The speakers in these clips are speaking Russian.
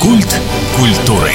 Культ культуры.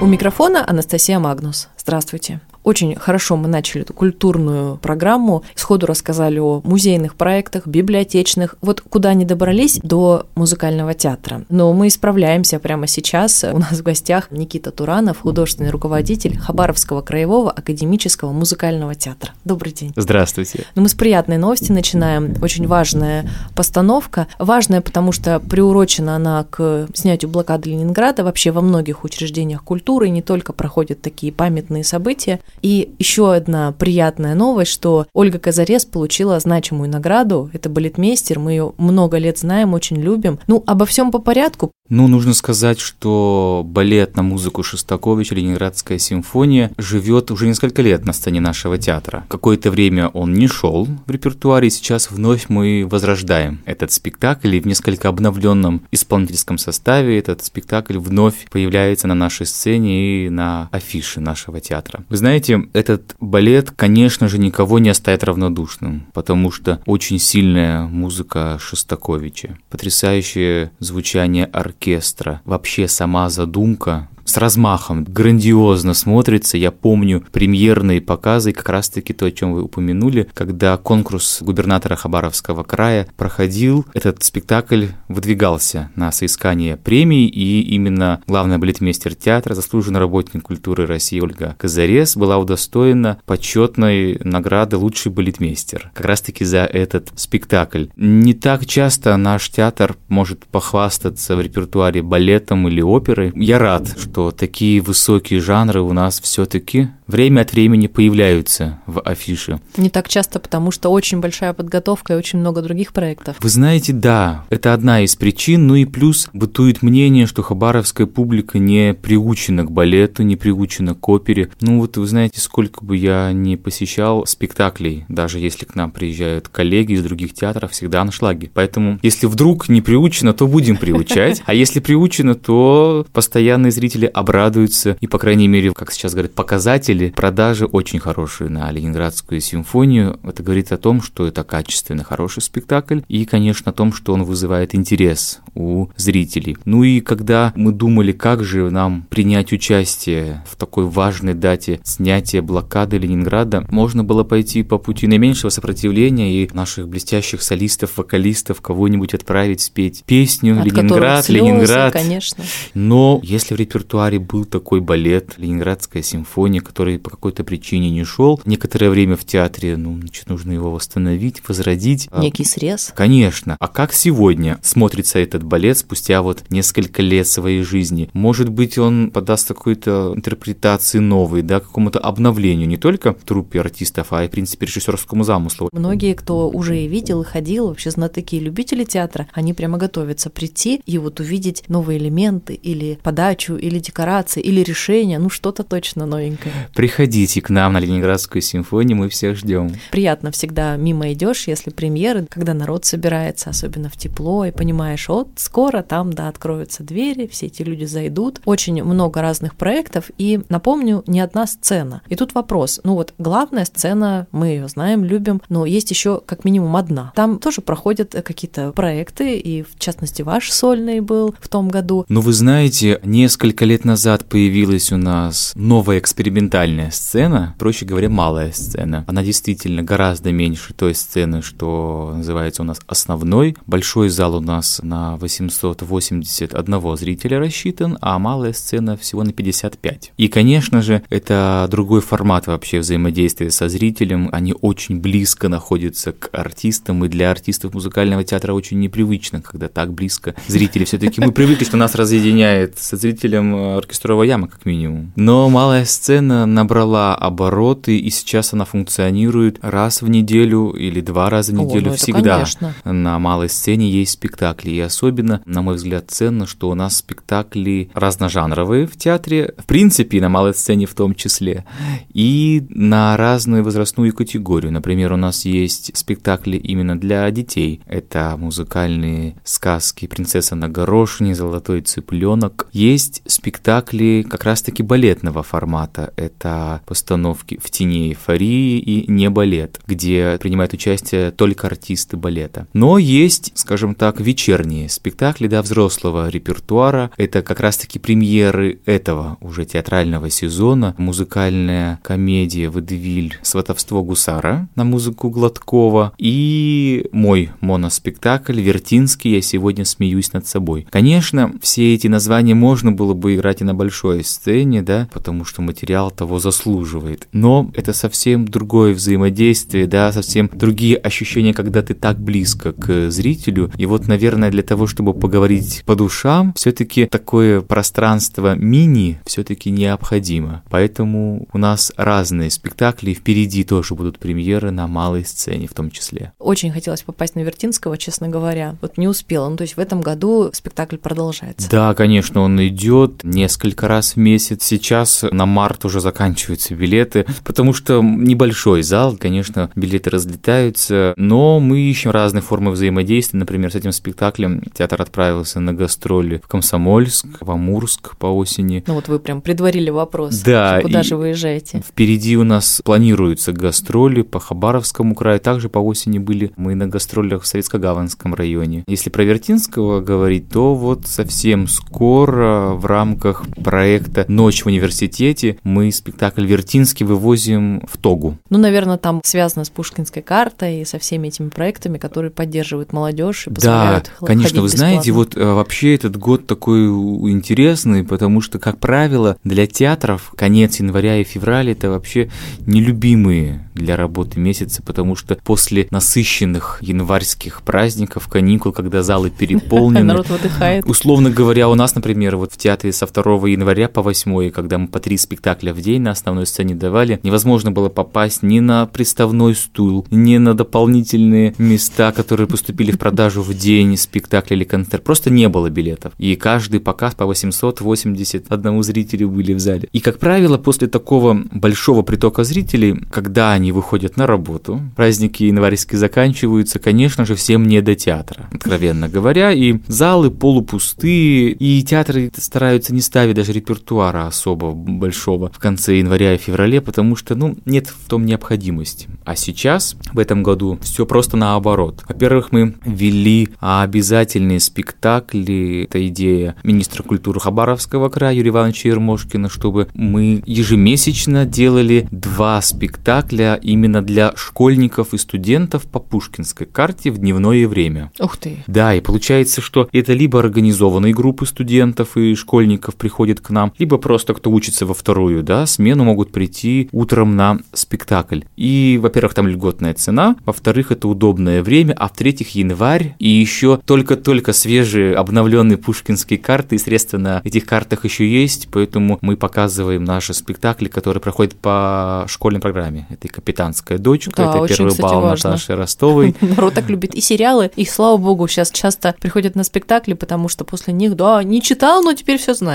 У микрофона Анастасия Магнус. Здравствуйте. Очень хорошо мы начали эту культурную программу, сходу рассказали о музейных проектах, библиотечных, вот куда не добрались до музыкального театра. Но мы исправляемся прямо сейчас. У нас в гостях Никита Туранов, художественный руководитель Хабаровского краевого академического музыкального театра. Добрый день. Здравствуйте. Ну, мы с приятной новости начинаем. Очень важная постановка. Важная, потому что приурочена она к снятию блокады Ленинграда. Вообще во многих учреждениях культуры не только проходят такие памятные события. И еще одна приятная новость, что Ольга Казарес получила значимую награду. Это балетмейстер, мы ее много лет знаем, очень любим. Ну, обо всем по порядку. Ну, нужно сказать, что балет на музыку Шостаковича, Ленинградская симфония, живет уже несколько лет на сцене нашего театра. Какое-то время он не шел в репертуаре, и сейчас вновь мы возрождаем этот спектакль, и в несколько обновленном исполнительском составе этот спектакль вновь появляется на нашей сцене и на афише нашего театра. Вы знаете, этот балет, конечно же, никого не оставит равнодушным, потому что очень сильная музыка Шостаковича, потрясающее звучание оркестра, оркестра. Вообще сама задумка с размахом, грандиозно смотрится. Я помню премьерные показы, как раз-таки то, о чем вы упомянули, когда конкурс губернатора Хабаровского края проходил, этот спектакль выдвигался на соискание премии, и именно главный балетмейстер театра, заслуженный работник культуры России Ольга Казарес была удостоена почетной награды «Лучший балетмейстер» как раз-таки за этот спектакль. Не так часто наш театр может похвастаться в репертуаре балетом или оперой. Я рад, что что такие высокие жанры у нас все-таки время от времени появляются в афише. Не так часто, потому что очень большая подготовка и очень много других проектов. Вы знаете, да, это одна из причин, ну и плюс бытует мнение, что хабаровская публика не приучена к балету, не приучена к опере. Ну вот вы знаете, сколько бы я не посещал спектаклей, даже если к нам приезжают коллеги из других театров, всегда на шлаге. Поэтому, если вдруг не приучено, то будем приучать, а если приучено, то постоянные зрители зрители обрадуются, и, по крайней мере, как сейчас говорят, показатели продажи очень хорошие на Ленинградскую симфонию. Это говорит о том, что это качественно хороший спектакль, и, конечно, о том, что он вызывает интерес у зрителей. Ну и когда мы думали, как же нам принять участие в такой важной дате снятия блокады Ленинграда, можно было пойти по пути наименьшего сопротивления и наших блестящих солистов, вокалистов кого-нибудь отправить спеть песню От Ленинград, слезы, Ленинград. Конечно. Но если в репертуаре репертуаре был такой балет «Ленинградская симфония», который по какой-то причине не шел. Некоторое время в театре, ну, значит, нужно его восстановить, возродить. А, Некий срез. Конечно. А как сегодня смотрится этот балет спустя вот несколько лет своей жизни? Может быть, он подаст какой-то интерпретации новой, да, какому-то обновлению не только труппе артистов, а и, в принципе, режиссерскому замыслу. Многие, кто уже и видел, и ходил, вообще знатоки и любители театра, они прямо готовятся прийти и вот увидеть новые элементы или подачу, или декорации, или решения, ну что-то точно новенькое. Приходите к нам на Ленинградскую симфонию, мы всех ждем. Приятно всегда мимо идешь, если премьеры, когда народ собирается, особенно в тепло, и понимаешь, вот скоро там, да, откроются двери, все эти люди зайдут. Очень много разных проектов, и напомню, не одна сцена. И тут вопрос, ну вот главная сцена, мы ее знаем, любим, но есть еще как минимум одна. Там тоже проходят какие-то проекты, и в частности ваш сольный был в том году. Ну вы знаете, несколько лет лет назад появилась у нас новая экспериментальная сцена, проще говоря, малая сцена. Она действительно гораздо меньше той сцены, что называется у нас основной. Большой зал у нас на 881 зрителя рассчитан, а малая сцена всего на 55. И, конечно же, это другой формат вообще взаимодействия со зрителем. Они очень близко находятся к артистам, и для артистов музыкального театра очень непривычно, когда так близко зрители. Все-таки мы привыкли, что нас разъединяет со зрителем оркестровая яма, как минимум. Но малая сцена набрала обороты, и сейчас она функционирует раз в неделю или два раза в неделю О, ну всегда. Конечно. На малой сцене есть спектакли, и особенно, на мой взгляд, ценно, что у нас спектакли разножанровые в театре, в принципе, на малой сцене в том числе, и на разную возрастную категорию. Например, у нас есть спектакли именно для детей. Это музыкальные сказки «Принцесса на горошине», «Золотой цыпленок». Есть спектакли спектакли как раз-таки балетного формата. Это постановки «В тени эйфории» и «Не балет», где принимают участие только артисты балета. Но есть, скажем так, вечерние спектакли, да, взрослого репертуара. Это как раз-таки премьеры этого уже театрального сезона. Музыкальная комедия «Водевиль. Сватовство гусара» на музыку Гладкова и мой моноспектакль «Вертинский. Я сегодня смеюсь над собой». Конечно, все эти названия можно было бы играть и на большой сцене, да, потому что материал того заслуживает. Но это совсем другое взаимодействие, да, совсем другие ощущения, когда ты так близко к зрителю. И вот, наверное, для того, чтобы поговорить по душам, все-таки такое пространство мини все-таки необходимо. Поэтому у нас разные спектакли, впереди тоже будут премьеры на малой сцене в том числе. Очень хотелось попасть на Вертинского, честно говоря. Вот не успела. Ну, то есть в этом году спектакль продолжается. Да, конечно, он идет несколько раз в месяц. Сейчас на март уже заканчиваются билеты, потому что небольшой зал, конечно, билеты разлетаются, но мы ищем разные формы взаимодействия. Например, с этим спектаклем театр отправился на гастроли в Комсомольск, в Амурск по осени. Ну вот вы прям предварили вопрос. Да. Куда же вы уезжаете? Впереди у нас планируются гастроли по Хабаровскому краю. Также по осени были мы на гастролях в Советско-Гаванском районе. Если про Вертинского говорить, то вот совсем скоро в рамках проекта «Ночь в университете» мы спектакль «Вертинский» вывозим в Тогу. Ну, наверное, там связано с Пушкинской картой и со всеми этими проектами, которые поддерживают молодежь и позволяют Да, конечно, вы знаете, вот э, вообще этот год такой интересный, потому что, как правило, для театров конец января и февраля это вообще нелюбимые для работы месяцы, потому что после насыщенных январских праздников, каникул, когда залы переполнены, народ выдыхает. Условно говоря, у нас, например, вот в театре со 2 января по 8, когда мы по три спектакля в день на основной сцене давали, невозможно было попасть ни на приставной стул, ни на дополнительные места, которые поступили в продажу в день спектакля или концерт. Просто не было билетов. И каждый показ по 880 одному зрителю были в зале. И, как правило, после такого большого притока зрителей, когда они выходят на работу, праздники январские заканчиваются, конечно же, всем не до театра, откровенно говоря, и залы полупустые, и театры стараются не ставить даже репертуара особо большого в конце января и феврале, потому что, ну, нет в том необходимости. А сейчас, в этом году, все просто наоборот. Во-первых, мы ввели обязательные спектакли, это идея министра культуры Хабаровского края Юрия Ивановича Ермошкина, чтобы мы ежемесячно делали два спектакля именно для школьников и студентов по Пушкинской карте в дневное время. Ух ты. Да, и получается, что это либо организованные группы студентов и школьников приходят к нам, либо просто кто учится во вторую, да, смену могут прийти утром на спектакль. И, во-первых, там льготная цена, во-вторых, это удобное время, а в-третьих, январь, и еще только-только свежие обновленные пушкинские карты, и средства на этих картах еще есть, поэтому мы показываем наши спектакли, которые проходят по школьной программе. Это и «Капитанская дочка», Да, это очень, «Первый кстати, бал» важно. Наташи Ростовой, Народ так любит и сериалы, и, слава богу, сейчас часто приходят на спектакли, потому что после них, да, не читал, но теперь все знаю.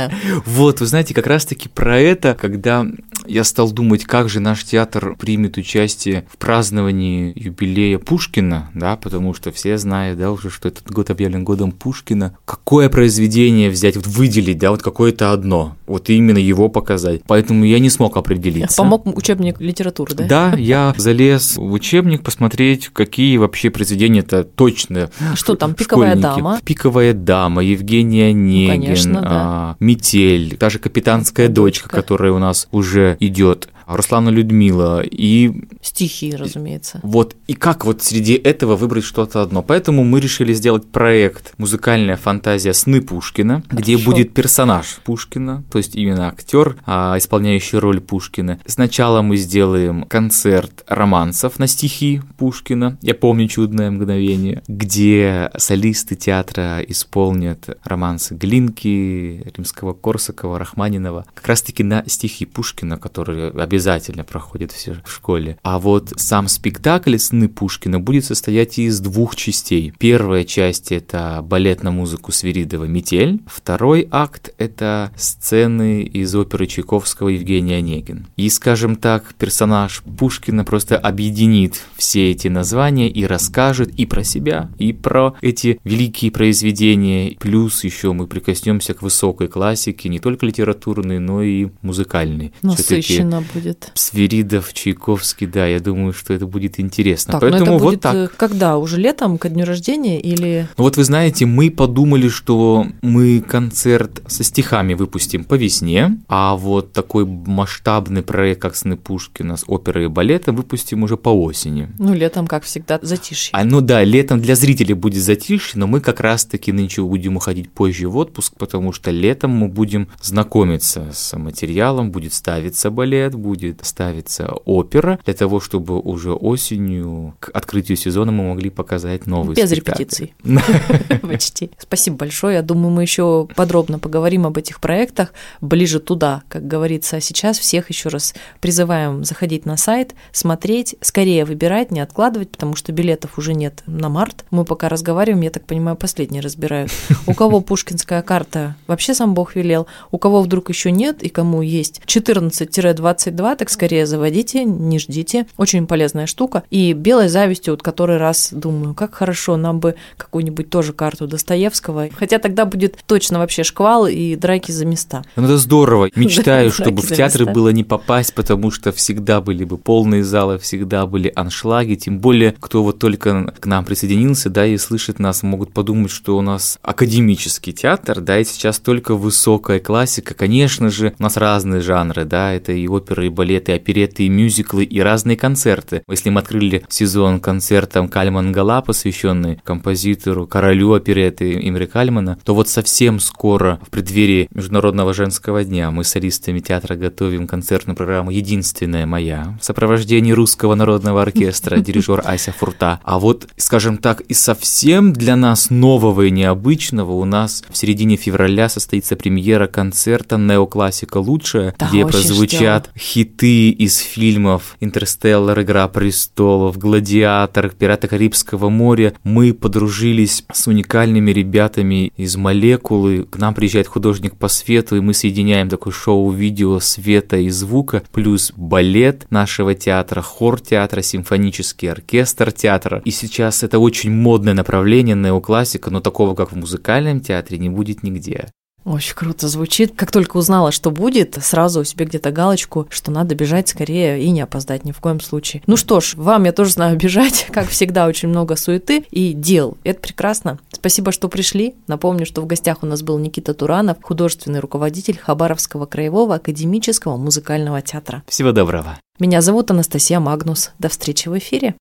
Вот, вы знаете, как раз-таки про это, когда я стал думать, как же наш театр примет участие в праздновании юбилея Пушкина, да, потому что все знают, да, уже, что этот год объявлен годом Пушкина. Какое произведение взять, вот выделить, да, вот какое-то одно, вот именно его показать. Поэтому я не смог определиться. Помог учебник литературы, да? Да, я залез в учебник посмотреть, какие вообще произведения-то точно. Что там, «Пиковая школьники. дама»? «Пиковая дама», Евгения Онегин, конечно, да. а, «Метель», даже «Капитанская Дочка. дочка», которая у нас уже идет. Руслана Людмила и Стихи, разумеется. вот и как вот среди этого выбрать что-то одно. Поэтому мы решили сделать проект «Музыкальная фантазия сны Пушкина», где Хорошо. будет персонаж Пушкина, то есть именно актер, а, исполняющий роль Пушкина. Сначала мы сделаем концерт романсов на стихи Пушкина «Я помню чудное мгновение», где солисты театра исполнят романсы Глинки, Римского-Корсакова, Рахманинова, как раз-таки на стихи Пушкина, которые обязательно обязательно проходят все в школе. А вот сам спектакль «Сны Пушкина» будет состоять из двух частей. Первая часть — это балет на музыку Свиридова «Метель». Второй акт — это сцены из оперы Чайковского Евгения Онегин. И, скажем так, персонаж Пушкина просто объединит все эти названия и расскажет и про себя, и про эти великие произведения. Плюс еще мы прикоснемся к высокой классике, не только литературной, но и музыкальной. Насыщенно будет. Свиридов, Чайковский, да, я думаю, что это будет интересно. Так, Поэтому это будет вот так. Э, когда? Уже летом, ко дню рождения или... Ну вот вы знаете, мы подумали, что мы концерт со стихами выпустим по весне, а вот такой масштабный проект, как «Сны Пушкина» с оперой и балетом, выпустим уже по осени. Ну, летом, как всегда, затишье. А, ну да, летом для зрителей будет затишье, но мы как раз-таки нынче будем уходить позже в отпуск, потому что летом мы будем знакомиться с материалом, будет ставиться балет, будет ставиться опера, для того, чтобы уже осенью к открытию сезона мы могли показать новый Без репетиций. Почти. Спасибо большое. Я думаю, мы еще подробно поговорим об этих проектах ближе туда, как говорится. А сейчас всех еще раз призываем заходить на сайт, смотреть, скорее выбирать, не откладывать, потому что билетов уже нет на март. Мы пока разговариваем, я так понимаю, последние разбирают. У кого пушкинская карта, вообще сам Бог велел. У кого вдруг еще нет и кому есть 14-22, так скорее заводите, не ждите. Очень полезная штука. И белой завистью, вот который раз думаю, как хорошо, нам бы какую-нибудь тоже карту Достоевского. Хотя тогда будет точно вообще шквал и драки за места. Ну это здорово. Мечтаю, чтобы в театры было не попасть, потому что всегда были бы полные залы, всегда были аншлаги. Тем более, кто вот только к нам присоединился, да, и слышит нас, могут подумать, что у нас академический театр, да, и сейчас только высокая классика. Конечно же, у нас разные жанры, да, это и оперы, и балеты, опереты, мюзиклы, и разные концерты. Если мы открыли сезон концертом Кальман Гала, посвященный композитору, королю опереты Имре Кальмана, то вот совсем скоро, в преддверии Международного женского дня, мы с солистами театра готовим концертную программу «Единственная моя» в сопровождении русского народного оркестра, дирижер Ася Фурта. А вот, скажем так, и совсем для нас нового и необычного у нас в середине февраля состоится премьера концерта «Неоклассика лучшая», да, где прозвучат ждем. хиты из фильмов «Интерстеллар», «Игра престолов», «Гладиатор», «Пираты Карибского моря». Мы подружились с уникальными ребятами из «Молекулы». К нам приезжает художник по свету, и мы соединяем такое шоу-видео света и звука, плюс балет нашего театра, хор театра, симфонический оркестр театра. И сейчас это очень модное направление неоклассика, но такого, как в музыкальном театре, не будет нигде. Очень круто звучит. Как только узнала, что будет, сразу себе где-то галочку, что надо бежать скорее и не опоздать ни в коем случае. Ну что ж, вам я тоже знаю бежать. Как всегда, очень много суеты и дел. Это прекрасно. Спасибо, что пришли. Напомню, что в гостях у нас был Никита Туранов, художественный руководитель Хабаровского краевого академического музыкального театра. Всего доброго. Меня зовут Анастасия Магнус. До встречи в эфире.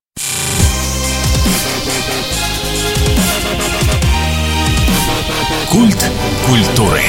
Культ культуры.